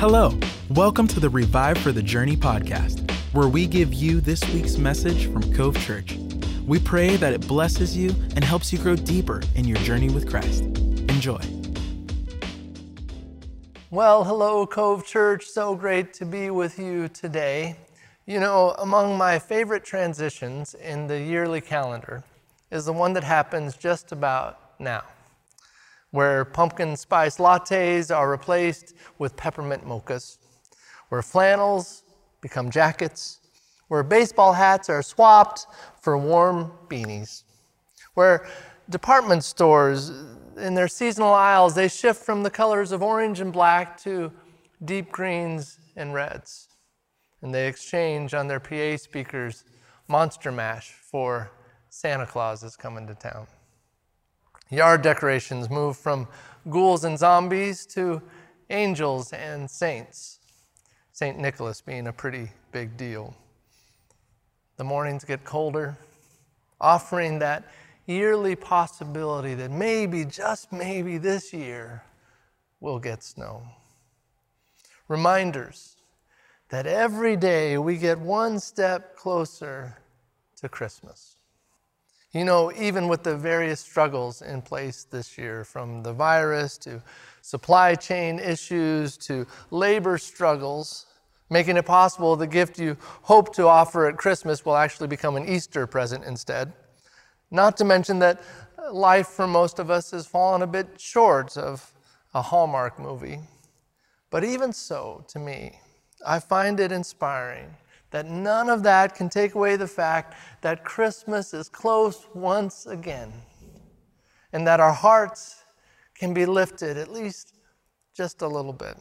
Hello, welcome to the Revive for the Journey podcast, where we give you this week's message from Cove Church. We pray that it blesses you and helps you grow deeper in your journey with Christ. Enjoy. Well, hello, Cove Church. So great to be with you today. You know, among my favorite transitions in the yearly calendar is the one that happens just about now, where pumpkin spice lattes are replaced with peppermint mochas, where flannels become jackets, where baseball hats are swapped for warm beanies, where department stores in their seasonal aisles they shift from the colors of orange and black to deep greens and reds and they exchange on their PA speakers Monster Mash for Santa Claus is coming to town. Yard decorations move from ghouls and zombies to angels and saints, St. Nicholas being a pretty big deal. The mornings get colder, offering that yearly possibility that maybe, just maybe this year, we'll get snow. Reminders that every day we get one step closer to Christmas. You know, even with the various struggles in place this year, from the virus to supply chain issues to labor struggles, making it possible the gift you hope to offer at Christmas will actually become an Easter present instead. Not to mention that life for most of us has fallen a bit short of a Hallmark movie. But even so, to me, I find it inspiring that none of that can take away the fact that Christmas is close once again and that our hearts can be lifted at least just a little bit.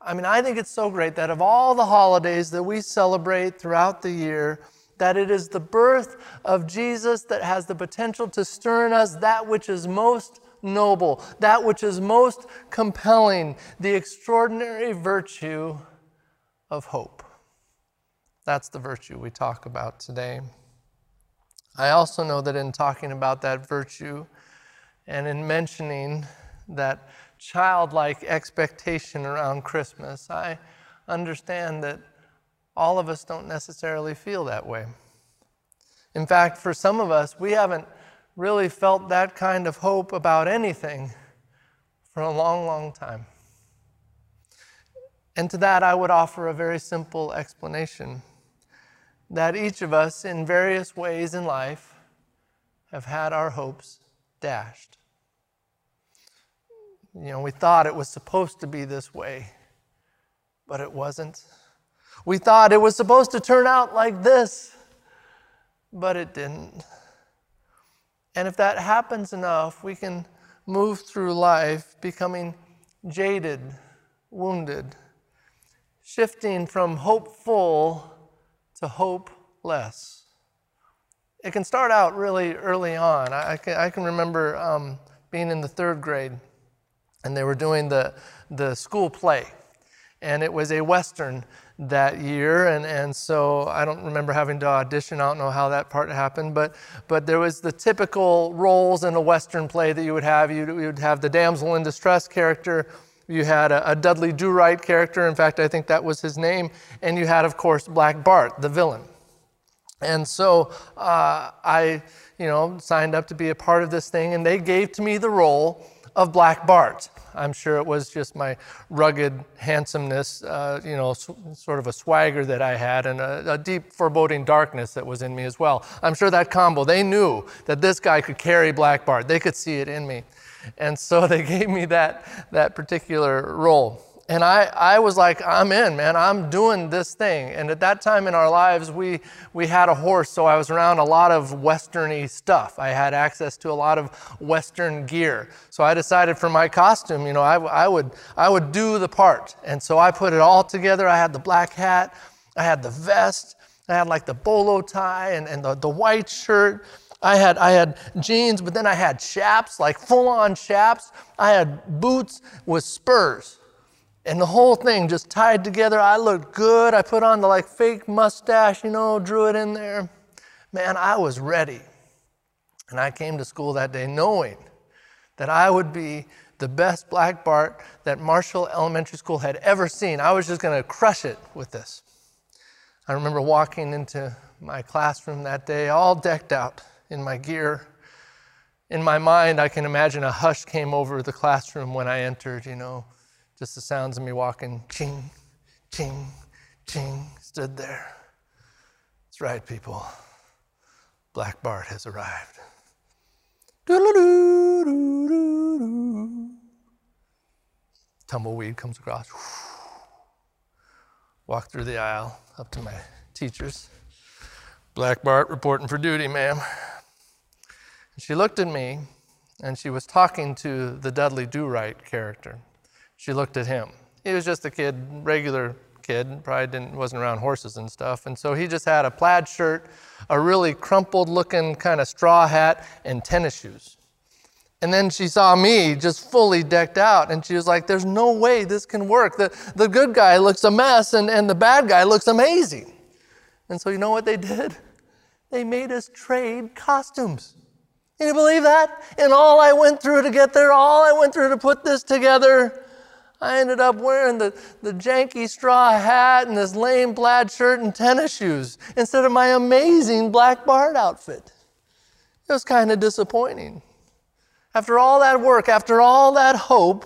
I mean, I think it's so great that of all the holidays that we celebrate throughout the year, that it is the birth of Jesus that has the potential to stir in us that which is most noble, that which is most compelling, the extraordinary virtue of hope. That's the virtue we talk about today. I also know that in talking about that virtue and in mentioning that childlike expectation around Christmas, I understand that all of us don't necessarily feel that way. In fact, for some of us, we haven't really felt that kind of hope about anything for a long, long time. And to that, I would offer a very simple explanation that each of us, in various ways in life, have had our hopes dashed. You know, we thought it was supposed to be this way, but it wasn't. We thought it was supposed to turn out like this, but it didn't. And if that happens enough, we can move through life becoming jaded, wounded, shifting from hopeful to hopeless. It can start out really early on. I, can, I can remember um, being in the third grade, and they were doing the, the school play. And it was a Western that year, and, and so I don't remember having to audition. I don't know how that part happened, but, but there was the typical roles in a Western play that you would have. You would have the damsel in distress character you had a, a Dudley Do Right character. In fact, I think that was his name. And you had, of course, Black Bart, the villain. And so uh, I, you know, signed up to be a part of this thing, and they gave to me the role of Black Bart. I'm sure it was just my rugged handsomeness, uh, you know, sort of a swagger that I had, and a, a, deep foreboding darkness that was in me as well. I'm sure that combo, they knew that this guy could carry Black Bart. They could see it in me. And so they gave me that, that particular role. And I, I was like, I'm in, man. I'm doing this thing. And at that time in our lives, we, we had a horse, so I was around a lot of westerny stuff. I had access to a lot of Western gear. So I decided for my costume, you know, I, I, would, I would do the part. And so I put it all together. I had the black hat, I had the vest, I had like the bolo tie and, and the, the white shirt. I had, I had jeans, but then I had chaps, like full on chaps. I had boots with spurs. And the whole thing just tied together. I looked good. I put on the like fake mustache, you know, drew it in there. Man, I was ready. And I came to school that day knowing that I would be the best Black Bart that Marshall Elementary School had ever seen. I was just going to crush it with this. I remember walking into my classroom that day, all decked out in my gear. In my mind, I can imagine a hush came over the classroom when I entered, you know, just the sounds of me walking, ching, ching, ching, stood there. That's right, people. Black Bart has arrived. Tumbleweed comes across. Walk through the aisle up to my teachers. Black Bart reporting for duty, ma'am. She looked at me and she was talking to the Dudley Do Right character. She looked at him. He was just a kid, regular kid, probably didn't, wasn't around horses and stuff. And so he just had a plaid shirt, a really crumpled looking kind of straw hat, and tennis shoes. And then she saw me just fully decked out, and she was like, There's no way this can work. The, the good guy looks a mess, and, and the bad guy looks amazing. And so, you know what they did? They made us trade costumes. Can you believe that? And all I went through to get there, all I went through to put this together, I ended up wearing the, the janky straw hat and this lame plaid shirt and tennis shoes instead of my amazing Black Bart outfit. It was kind of disappointing. After all that work, after all that hope,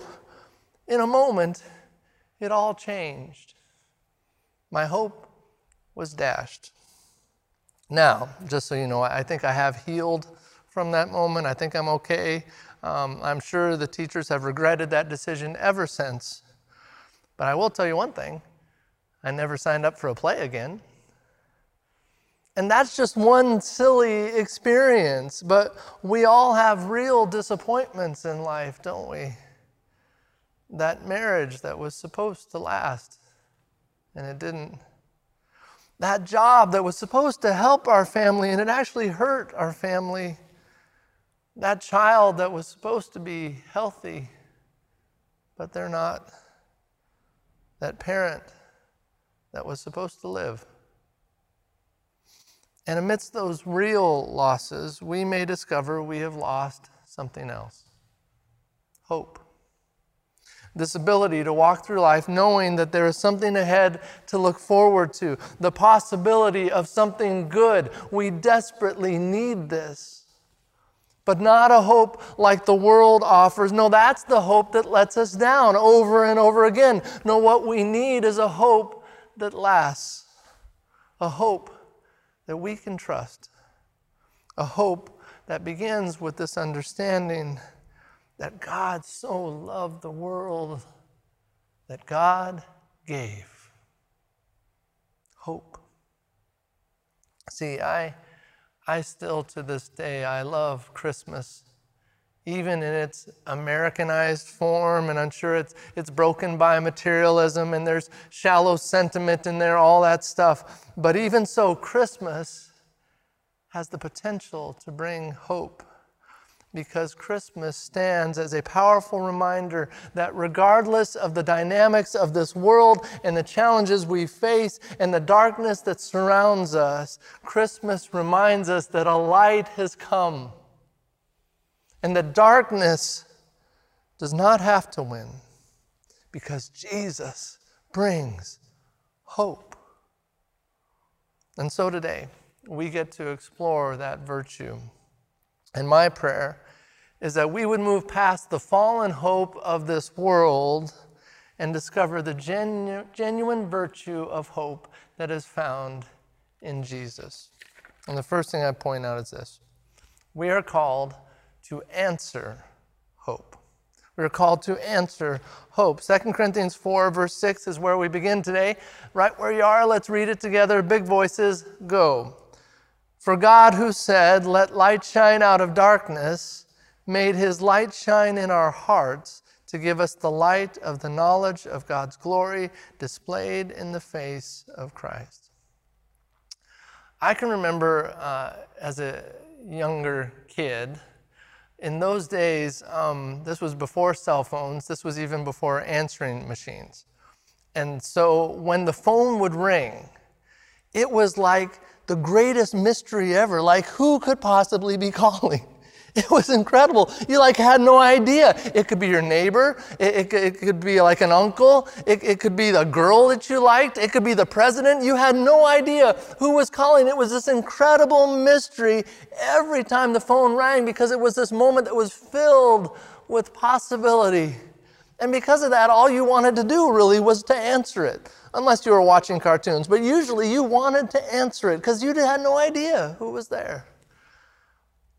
in a moment, it all changed. My hope was dashed. Now, just so you know, I think I have healed from that moment. I think I'm okay. Um, I'm sure the teachers have regretted that decision ever since. But I will tell you one thing I never signed up for a play again. And that's just one silly experience, but we all have real disappointments in life, don't we? That marriage that was supposed to last and it didn't. That job that was supposed to help our family and it actually hurt our family that child that was supposed to be healthy, but they're not, that parent that was supposed to live. And amidst those real losses, we may discover we have lost something else hope. This ability to walk through life knowing that there is something ahead to look forward to, the possibility of something good. We desperately need this but not a hope like the world offers. No, that's the hope that lets us down over and over again. No, what we need is a hope that lasts, a hope that we can trust, a hope that begins with this understanding that God so loved the world that God gave. Hope. See, I I still, to this day, I love Christmas, even in its Americanized form, and I'm sure it's, it's broken by materialism and there's shallow sentiment in there, all that stuff. But even so, Christmas has the potential to bring hope because Christmas stands as a powerful reminder that regardless of the dynamics of this world and the challenges we face and the darkness that surrounds us, Christmas reminds us that a light has come. And the darkness does not have to win because Jesus brings hope. And so today, we get to explore that virtue. And my prayer is that we would move past the fallen hope of this world and discover the genu- genuine virtue of hope that is found in Jesus. And the first thing I point out is this we are called to answer hope. We are called to answer hope. 2 Corinthians 4, verse 6 is where we begin today. Right where you are, let's read it together. Big voices, go. For God, who said, Let light shine out of darkness, made his light shine in our hearts to give us the light of the knowledge of God's glory displayed in the face of Christ. I can remember uh, as a younger kid, in those days, um, this was before cell phones, this was even before answering machines. And so when the phone would ring, it was like the greatest mystery ever. Like, who could possibly be calling? It was incredible. You like had no idea. It could be your neighbor. It, it, it could be like an uncle. It, it could be the girl that you liked. It could be the president. You had no idea who was calling. It was this incredible mystery every time the phone rang because it was this moment that was filled with possibility. And because of that, all you wanted to do really was to answer it, unless you were watching cartoons. But usually you wanted to answer it because you had no idea who was there.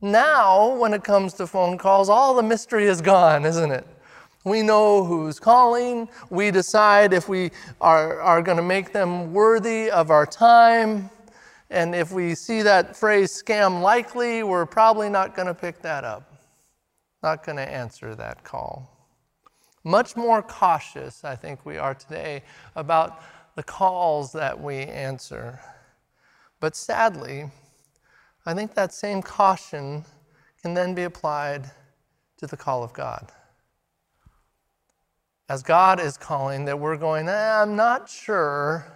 Now, when it comes to phone calls, all the mystery is gone, isn't it? We know who's calling. We decide if we are, are going to make them worthy of our time. And if we see that phrase scam likely, we're probably not going to pick that up, not going to answer that call. Much more cautious, I think we are today, about the calls that we answer. But sadly, I think that same caution can then be applied to the call of God. As God is calling, that we're going, eh, I'm not sure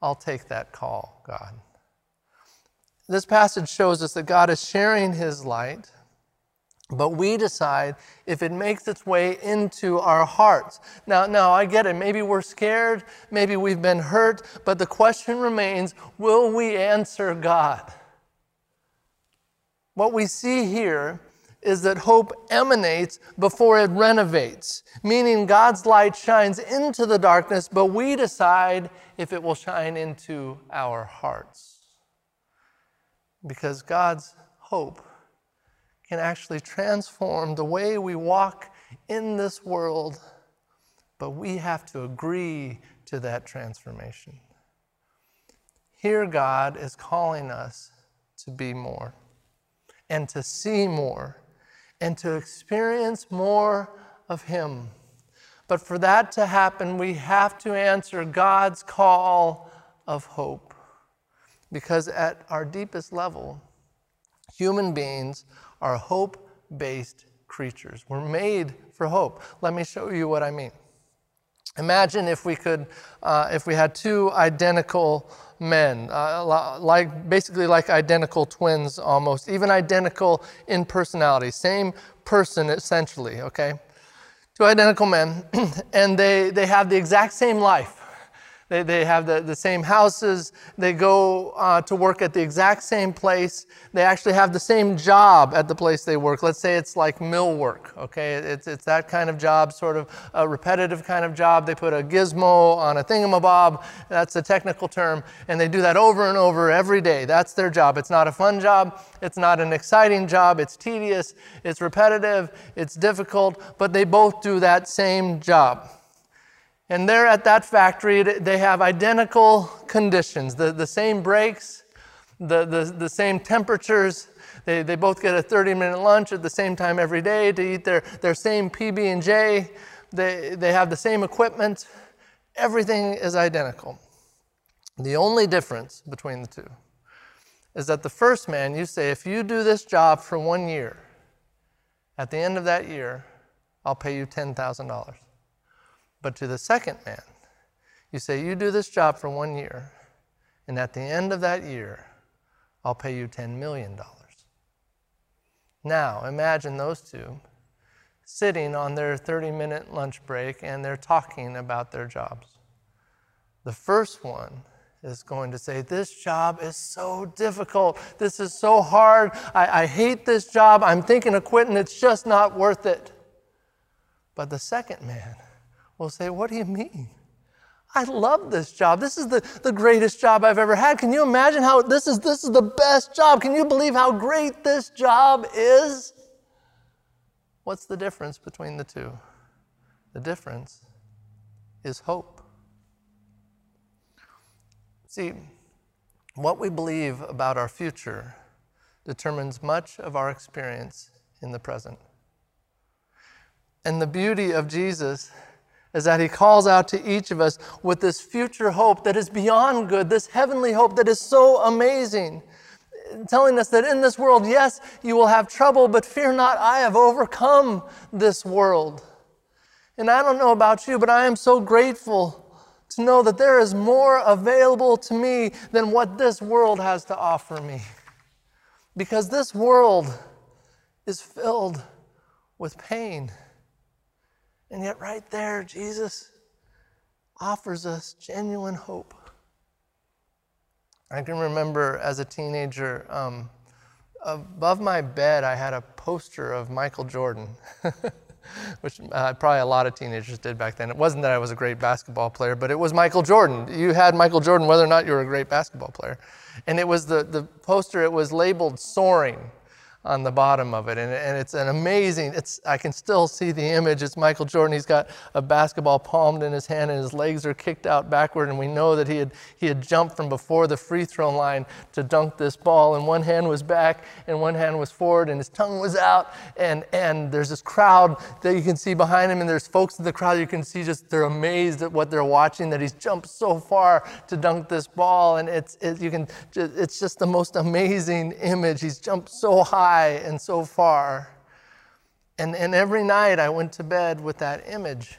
I'll take that call, God. This passage shows us that God is sharing his light, but we decide if it makes its way into our hearts. Now, now I get it. Maybe we're scared, maybe we've been hurt, but the question remains will we answer God? What we see here is that hope emanates before it renovates, meaning God's light shines into the darkness, but we decide if it will shine into our hearts. Because God's hope can actually transform the way we walk in this world, but we have to agree to that transformation. Here, God is calling us to be more and to see more and to experience more of Him. But for that to happen, we have to answer God's call of hope. Because at our deepest level, human beings are hope based creatures. We're made for hope. Let me show you what I mean. Imagine if we could, uh, if we had two identical men, uh, like basically like identical twins almost, even identical in personality, same person essentially, okay? Two identical men, and they, they have the exact same life. They, they have the, the same houses. They go uh, to work at the exact same place. They actually have the same job at the place they work. Let's say it's like mill work, okay? It's, it's that kind of job, sort of a repetitive kind of job. They put a gizmo on a thingamabob, that's a technical term, and they do that over and over every day. That's their job. It's not a fun job. It's not an exciting job. It's tedious. It's repetitive. It's difficult, but they both do that same job. And there at that factory, they have identical conditions the, the same breaks, the, the, the same temperatures. They, they both get a 30 minute lunch at the same time every day to eat their, their same PB&J. They, they have the same equipment. Everything is identical. The only difference between the two is that the first man, you say, if you do this job for one year, at the end of that year, I'll pay you $10,000. But to the second man, you say, You do this job for one year, and at the end of that year, I'll pay you $10 million. Now, imagine those two sitting on their 30 minute lunch break and they're talking about their jobs. The first one is going to say, This job is so difficult. This is so hard. I, I, hate this job. I'm thinking of quitting. It's just not worth it. But the second man will say, What do you mean? I love this job. This is the, the greatest job I've ever had. Can you imagine how this is this is the best job? Can you believe how great this job is? What's the difference between the two? The difference is hope. See, what we believe about our future determines much of our experience in the present. And the beauty of Jesus is that he calls out to each of us with this future hope that is beyond good, this heavenly hope that is so amazing. Telling us that in this world, yes, you will have trouble, but fear not, I have overcome this world. And I don't know about you, but I am so grateful to know that there is more available to me than what this world has to offer me. Because this world is filled with pain. And yet, right there, Jesus offers us genuine hope. I can remember as a teenager, um, above my bed, I had a poster of Michael Jordan, which uh, probably a lot of teenagers did back then. It wasn't that I was a great basketball player, but it was Michael Jordan. You had Michael Jordan whether or not you were a great basketball player. And it was the, the poster, it was labeled Soaring on the bottom of it. And, and it's an amazing, it's, I can still see the image. It's Michael Jordan. He's got a basketball palmed in his hand and his legs are kicked out backward. And we know that he had, he had jumped from before the free throw line to dunk this ball. And one hand was back and one hand was forward and his tongue was out. And, and there's this crowd that you can see behind him. And there's folks in the crowd you can see just they're amazed at what they're watching that he's jumped so far to dunk this ball. And it's, it, you can, it's just the most amazing image. He's jumped so high high and so far. And, and every night I went to bed with that image.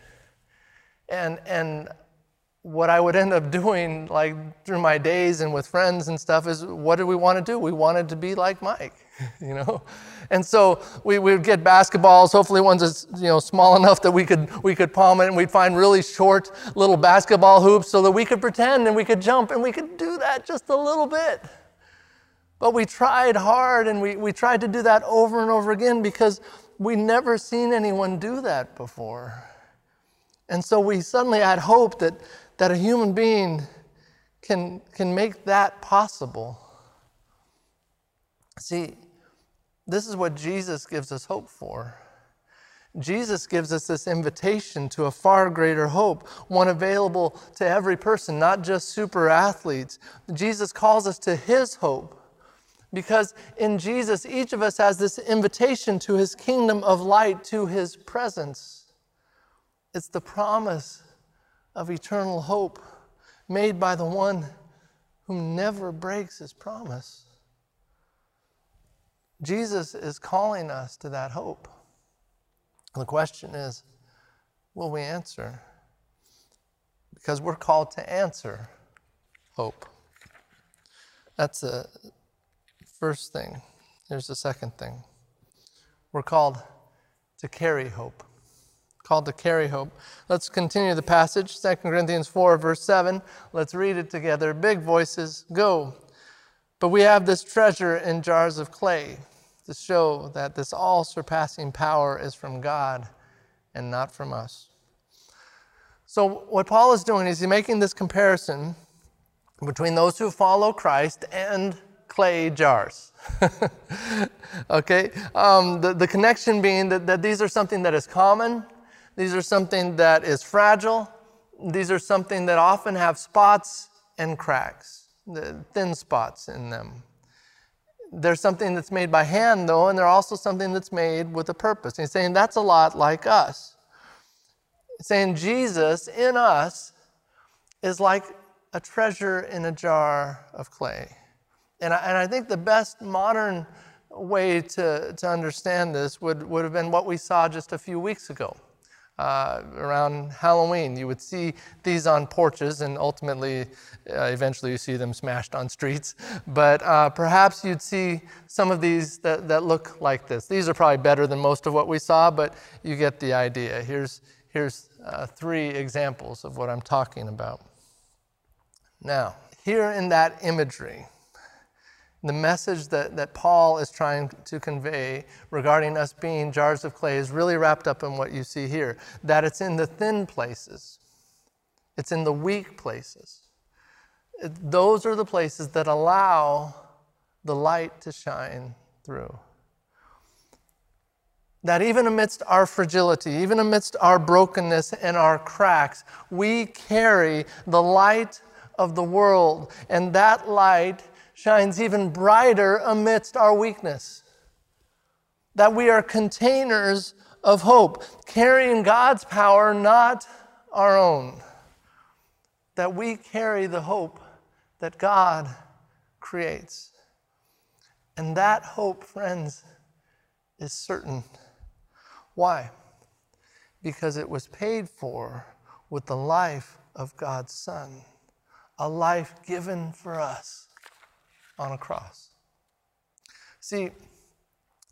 And, and what I would end up doing, like through my days and with friends and stuff, is what did we want to do? We wanted to be like Mike, you know? And so we we would get basketballs, hopefully ones that's you know small enough that we could we could palm it, and we'd find really short little basketball hoops so that we could pretend and we could jump and we could do that just a little bit. But we tried hard and we, we tried to do that over and over again because we'd never seen anyone do that before. And so we suddenly had hope that, that a human being can, can make that possible. See, this is what Jesus gives us hope for. Jesus gives us this invitation to a far greater hope, one available to every person, not just super athletes. Jesus calls us to his hope because in Jesus, each of us has this invitation to his kingdom of light, to his presence. It's the promise of eternal hope made by the one who never breaks his promise. Jesus is calling us to that hope. The question is will we answer? Because we're called to answer hope. That's a first thing. Here's the second thing. We're called to carry hope. Called to carry hope. Let's continue the passage, 2 Corinthians 4, verse 7. Let's read it together. Big voices, go. But we have this treasure in jars of clay to show that this all surpassing power is from God and not from us. So, what Paul is doing is he's making this comparison between those who follow Christ and clay jars. okay? Um, the, the connection being that, that these are something that is common, these are something that is fragile, these are something that often have spots and cracks, thin spots in them. There's something that's made by hand, though, and there's also something that's made with a purpose. And he's saying that's a lot like us. He's saying Jesus in us is like a treasure in a jar of clay. And I, and I think the best modern way to, to understand this would, would have been what we saw just a few weeks ago. Uh, around Halloween, you would see these on porches, and ultimately, uh, eventually, you see them smashed on streets. But uh, perhaps you'd see some of these that, that look like this. These are probably better than most of what we saw, but you get the idea. Here's, here's uh, three examples of what I'm talking about. Now, here in that imagery, the message that, that Paul is trying to convey regarding us being jars of clay is really wrapped up in what you see here that it's in the thin places, it's in the weak places. Those are the places that allow the light to shine through. That even amidst our fragility, even amidst our brokenness and our cracks, we carry the light of the world, and that light shines even brighter amidst our weakness. That we are containers of hope, carrying God's power, not our own. That we carry the hope that God creates. And that hope, friends, is certain. Why? Because it was paid for with the life of God's Son, a life given for us on a cross. See,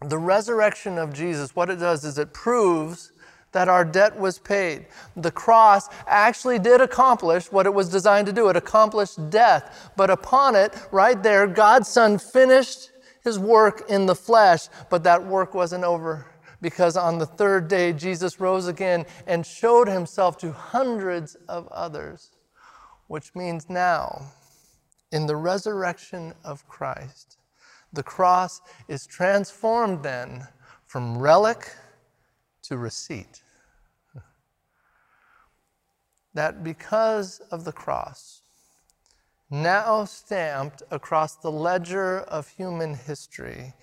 the resurrection of Jesus, what it does is it proves that our debt was paid. The cross actually did accomplish what it was designed to do. It accomplished death. But upon it, right there, God's Son finished his work in the flesh, but that work wasn't over because on the third day, Jesus rose again and showed himself to hundreds of others, which means now, in the resurrection of Christ, the cross is transformed then from relic to receipt. That because of the cross, now stamped across the ledger of human history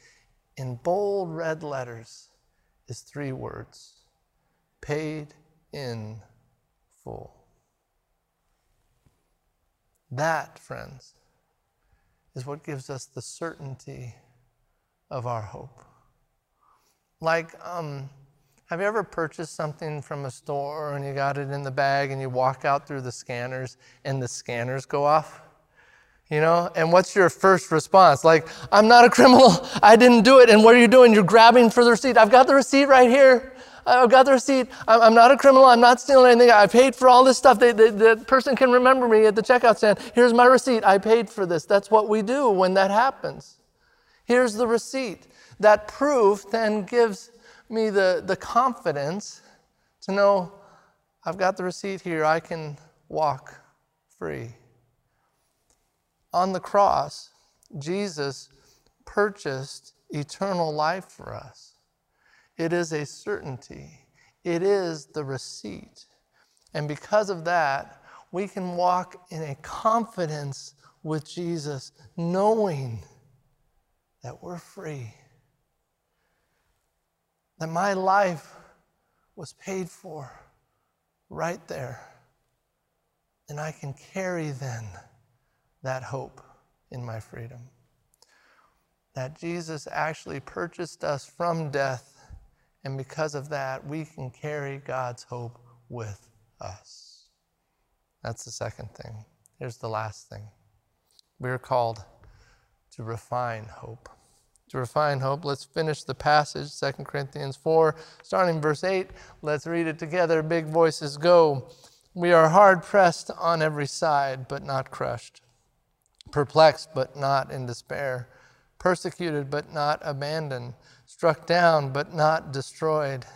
in bold red letters, is three words paid in full. That, friends, is what gives us the certainty of our hope. Like, um, have you ever purchased something from a store and you got it in the bag and you walk out through the scanners and the scanners go off? You know, and what's your first response? Like, I'm not a criminal. I didn't do it. And what are you doing? You're grabbing for the receipt. I've got the receipt right here. I've got the receipt. I'm, not a criminal. I'm not stealing anything. I paid for all this stuff. The person can remember me at the checkout stand. Here's my receipt. I paid for this. That's what we do when that happens. Here's the receipt. That proof then gives me the, the confidence to know I've got the receipt here. I can walk free. On the cross, Jesus purchased eternal life for us. It is a certainty, it is the receipt. And because of that, we can walk in a confidence with Jesus, knowing that we're free, that my life was paid for right there. And I can carry then that hope in my freedom. That Jesus actually purchased us from death and because of that, we can carry God's hope with us. That's the second thing. Here's the last thing we're called to refine hope. To refine hope, let's finish the passage, 2 Corinthians 4, starting verse 8. Let's read it together. Big voices go. We are hard pressed on every side, but not crushed, perplexed, but not in despair, persecuted, but not abandoned struck down but not destroyed.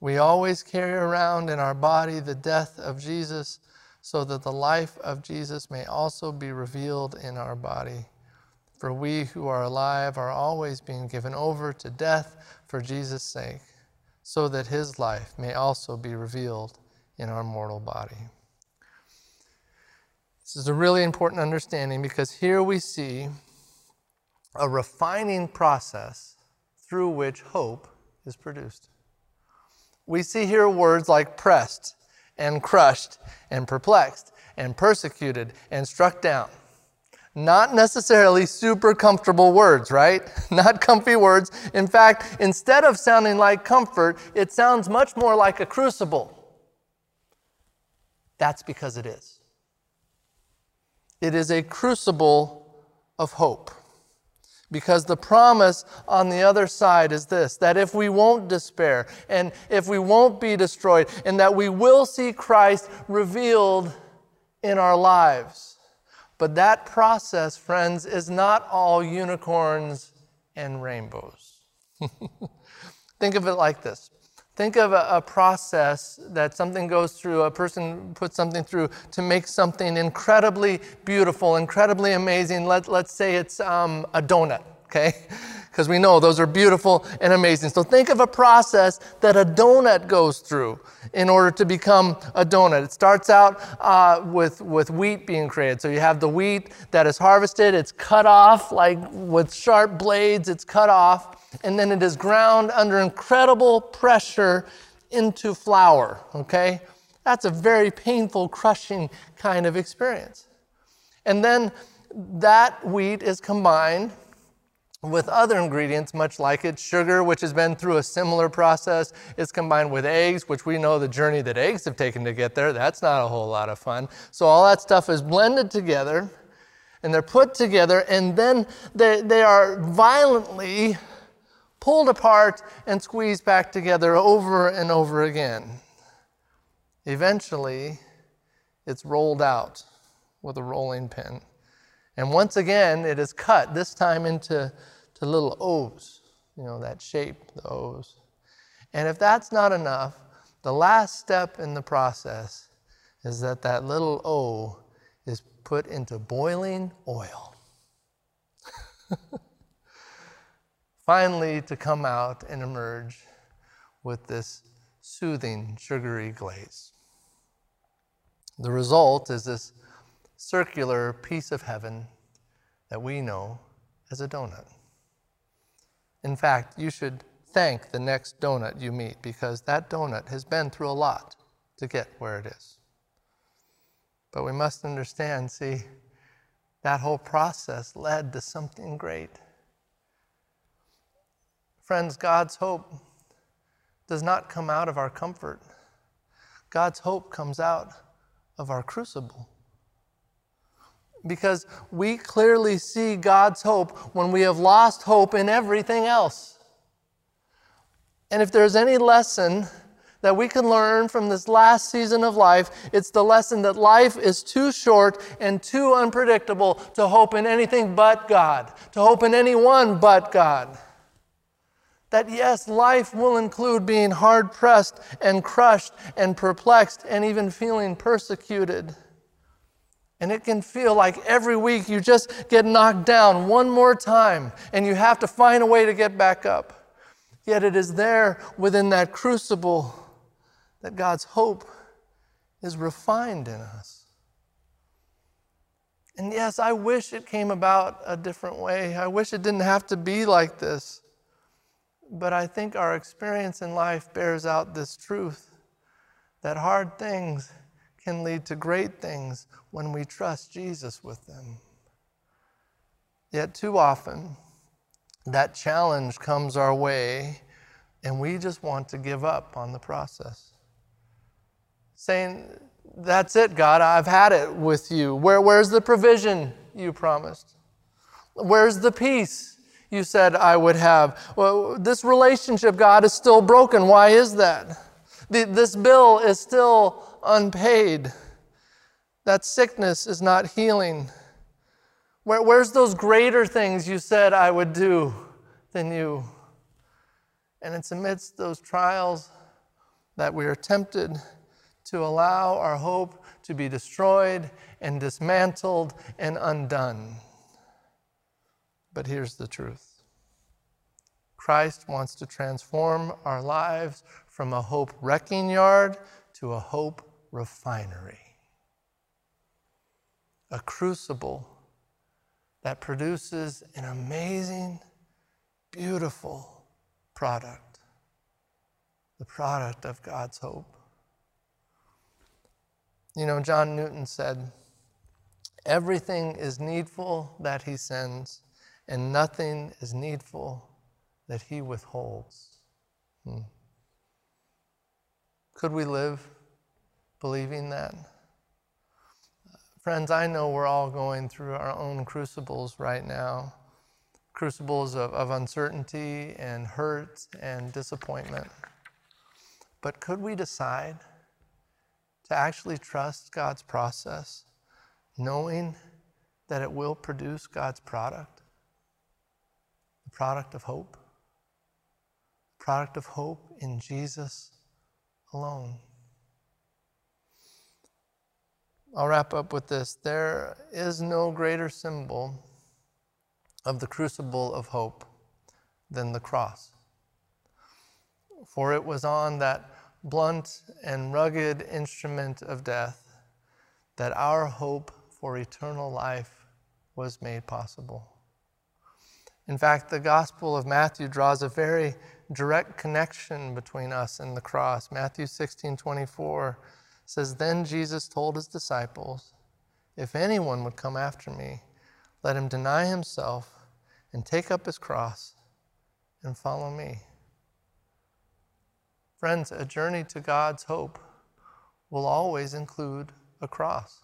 We always carry around in our body the death of Jesus so that the life of Jesus may also be revealed in our body. For we who are alive are always being given over to death for Jesus' sake, so that his life may also be revealed in our mortal body. This is a really important understanding because here we see a refining process through which hope is produced. We see here words like pressed and crushed and perplexed and persecuted and struck down. Not necessarily super comfortable words, right? Not comfy words. In fact, instead of sounding like comfort, it sounds much more like a crucible. That's because it is. It is a crucible of hope. Because the promise on the other side is this that if we won't despair and if we won't be destroyed, and that we will see Christ revealed in our lives. But that process, friends, is not all unicorns and rainbows. Think of it like this Think of a, a, process that something goes through, a person puts something through to make something incredibly beautiful, incredibly amazing. Let, let's say it's um, a donut, okay? Because we know those are beautiful and amazing. So think of a process that a donut goes through in order to become a donut. It starts out uh, with, with wheat being created. So you have the wheat that is harvested, it's cut off, like with sharp blades, it's cut off and then it is ground under incredible pressure into flour, okay? That's a very painful, crushing kind of experience. And then that wheat is combined with other ingredients, much like it. Sugar, which has been through a similar process, is combined with eggs, which we know the journey that eggs have taken to get there. That's not a whole lot of fun. So all that stuff is blended together and they're put together, and then they, they are violently pulled apart and squeezed back together over and over again. Eventually, it's rolled out with a rolling pin. And once again, it is cut, this time into to little O's, you know, that shape, the O's. And if that's not enough, the last step in the process is that that little O is put into boiling oil. Finally, to come out and emerge with this soothing, sugary glaze. The result is this circular piece of heaven that we know as a donut. In fact, you should thank the next donut you meet because that donut has been through a lot to get where it is. But we must understand see, that whole process led to something great. Friends, God's hope does not come out of our comfort. God's hope comes out of our crucible. Because we clearly see God's hope when we have lost hope in everything else. And if there's any lesson that we can learn from this last season of life, it's the lesson that life is too short and too unpredictable to hope in anything but God, to hope in anyone but God. That yes, life will include being hard pressed and crushed and perplexed and even feeling persecuted. And it can feel like every week you just get knocked down one more time and you have to find a way to get back up. Yet it is there within that crucible that God's hope is refined in us. And yes, I wish it came about a different way. I wish it didn't have to be like this. But I think our experience in life bears out this truth that hard things can lead to great things when we trust Jesus with them. Yet, too often, that challenge comes our way, and we just want to give up on the process. Saying, That's it, God, I've had it with you. Where, where's the provision you promised? Where's the peace you said I would have? Well, this relationship, God, is still broken. Why is that? The, this bill is still unpaid. That sickness is not healing. Where, where's those greater things you said I would do than you? And it's amidst those trials that we are tempted to allow our hope to be destroyed and dismantled and undone. But here's the truth Christ wants to transform our lives from a hope wrecking yard to a hope refinery, a crucible that produces an amazing, beautiful product the product of God's hope. You know, John Newton said, Everything is needful that he sends, and nothing is needful that he withholds. Hmm. Could we live believing that? Friends, I know we're all going through our own crucibles right now crucibles of, of uncertainty and hurt and disappointment. But could we decide to actually trust God's process, knowing that it will produce God's product? The product of hope? Product of hope in Jesus alone. I'll wrap up with this. There is no greater symbol of the crucible of hope than the cross. For it was on that blunt and rugged instrument of death that our hope for eternal life was made possible. In fact, the Gospel of Matthew draws a very direct connection between us and the cross. Matthew 16 24 says, Then Jesus told his disciples, If anyone would come after me, let him deny himself and take up his cross and follow me. Friends, a journey to God's hope will always include a cross.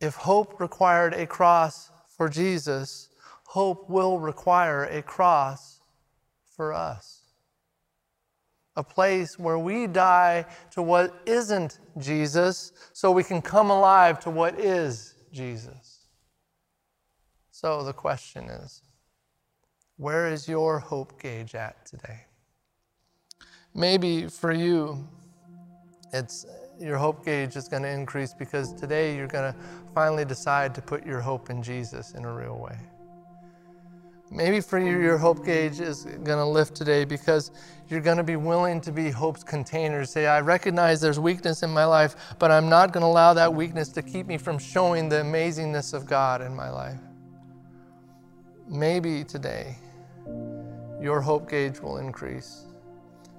If hope required a cross for Jesus, hope will require a cross for us. A place where we die to what isn't Jesus so we can come alive to what is Jesus. So the question is where is your hope gauge at today? Maybe for you, it's your hope gauge is going to increase because today you're going to finally decide to put your hope in Jesus in a real way. Maybe for you, your hope gauge is going to lift today because you're going to be willing to be hope's container. Say, I recognize there's weakness in my life, but I'm not going to allow that weakness to keep me from showing the amazingness of God in my life. Maybe today, your hope gauge will increase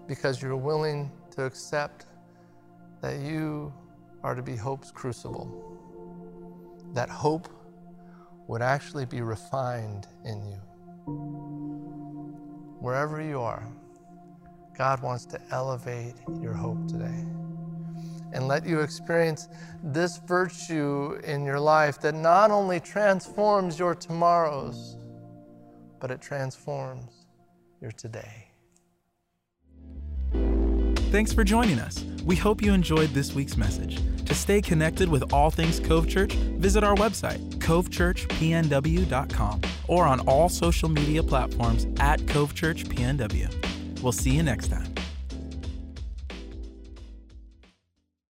because you're willing to accept that you are to be hope's crucible, that hope would actually be refined in you. Wherever you are, God wants to elevate your hope today and let you experience this virtue in your life that not only transforms your tomorrows, but it transforms your today. Thanks for joining us. We hope you enjoyed this week's message. To stay connected with all things Cove Church, visit our website, covechurchpnw.com, or on all social media platforms at Cove Church PNW. We'll see you next time.